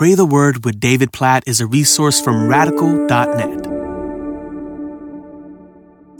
Pray the Word with David Platt is a resource from radical.net.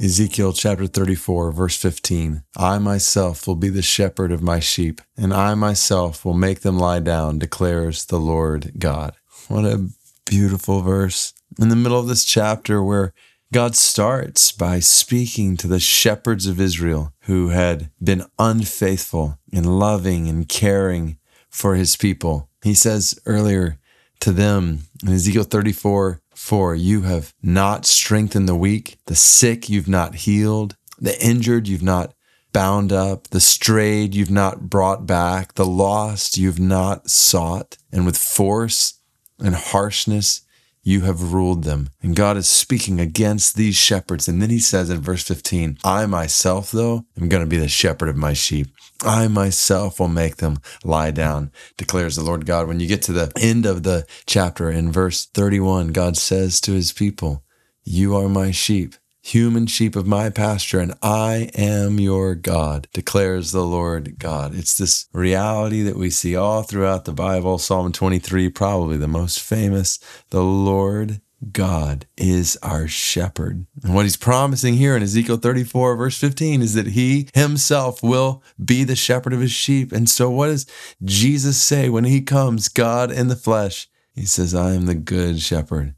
Ezekiel chapter 34, verse 15 I myself will be the shepherd of my sheep, and I myself will make them lie down, declares the Lord God. What a beautiful verse. In the middle of this chapter, where God starts by speaking to the shepherds of Israel who had been unfaithful in loving and caring for his people. He says earlier to them in Ezekiel 34 4, you have not strengthened the weak, the sick you've not healed, the injured you've not bound up, the strayed you've not brought back, the lost you've not sought, and with force and harshness you have ruled them. And God is speaking against these shepherds. And then he says in verse 15, I myself, though, am going to be the shepherd of my sheep. I myself will make them lie down, declares the Lord God. When you get to the end of the chapter in verse 31, God says to his people, You are my sheep human sheep of my pasture, and I am your God, declares the Lord God. It's this reality that we see all throughout the Bible. Psalm 23, probably the most famous. The Lord God is our shepherd. And what he's promising here in Ezekiel 34, verse 15, is that he himself will be the shepherd of his sheep. And so, what does Jesus say when he comes, God in the flesh? He says, I am the good shepherd.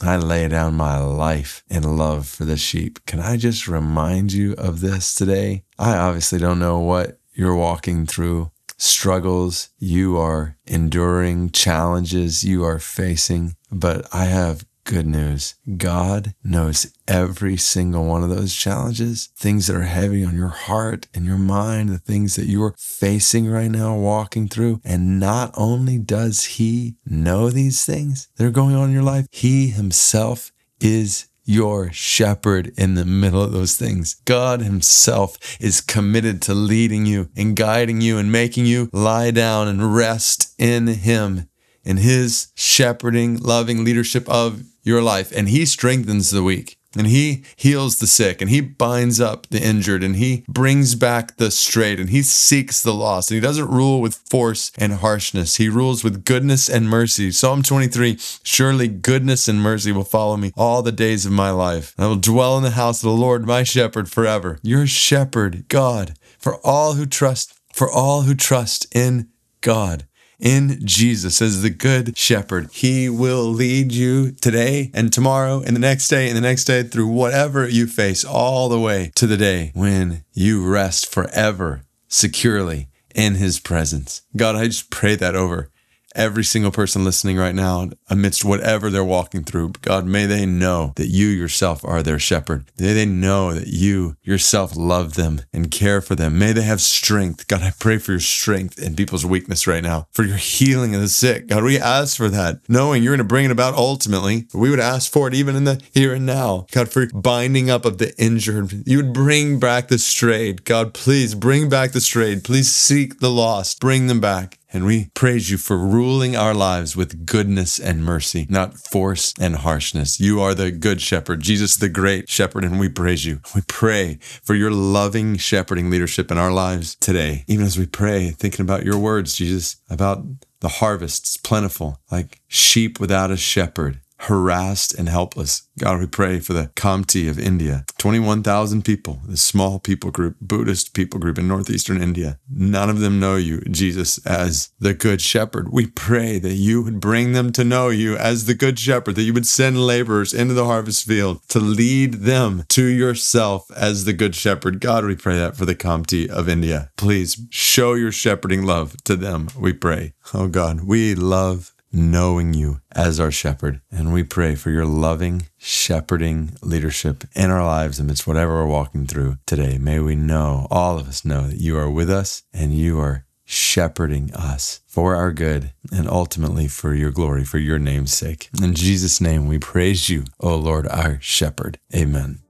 I lay down my life in love for the sheep. Can I just remind you of this today? I obviously don't know what you're walking through, struggles you are enduring, challenges you are facing, but I have good news. God knows every single one of those challenges, things that are heavy on your heart and your mind, the things that you're facing right now, walking through. And not only does He know these things that are going on in your life, He Himself is your shepherd in the middle of those things. God Himself is committed to leading you and guiding you and making you lie down and rest in Him, in His shepherding, loving leadership of your life. And he strengthens the weak and he heals the sick and he binds up the injured and he brings back the straight and he seeks the lost. And he doesn't rule with force and harshness. He rules with goodness and mercy. Psalm 23 surely goodness and mercy will follow me all the days of my life. I will dwell in the house of the lord my shepherd forever. Your shepherd god for all who trust for all who trust in god in Jesus as the good shepherd. He will lead you today and tomorrow and the next day and the next day through whatever you face all the way to the day when you rest forever securely in his presence. God, I just pray that over every single person listening right now amidst whatever they're walking through. God, may they know that you yourself are their shepherd. May they know that you yourself love them and care for them. May they have strength. God, I pray for your strength in people's weakness right now, for your healing of the sick. God, we ask for that, knowing you're going to bring it about ultimately. We would ask for it even in the here and now. God, for binding up of the injured. You would bring back the strayed. God, please bring back the strayed. Please seek the lost. Bring them back. And we praise you for ruling our lives with goodness and mercy, not force and harshness. You are the good shepherd, Jesus, the great shepherd, and we praise you. We pray for your loving shepherding leadership in our lives today, even as we pray, thinking about your words, Jesus, about the harvests plentiful, like sheep without a shepherd harassed and helpless. God, we pray for the Khamti of India. 21,000 people, the small people group, Buddhist people group in northeastern India. None of them know you, Jesus, as the Good Shepherd. We pray that you would bring them to know you as the Good Shepherd, that you would send laborers into the harvest field to lead them to yourself as the Good Shepherd. God, we pray that for the Khamti of India. Please show your shepherding love to them, we pray. Oh God, we love knowing you as our shepherd. And we pray for your loving, shepherding leadership in our lives amidst whatever we're walking through today. May we know, all of us know, that you are with us and you are shepherding us for our good and ultimately for your glory, for your name's sake. In Jesus' name, we praise you, O Lord, our shepherd. Amen.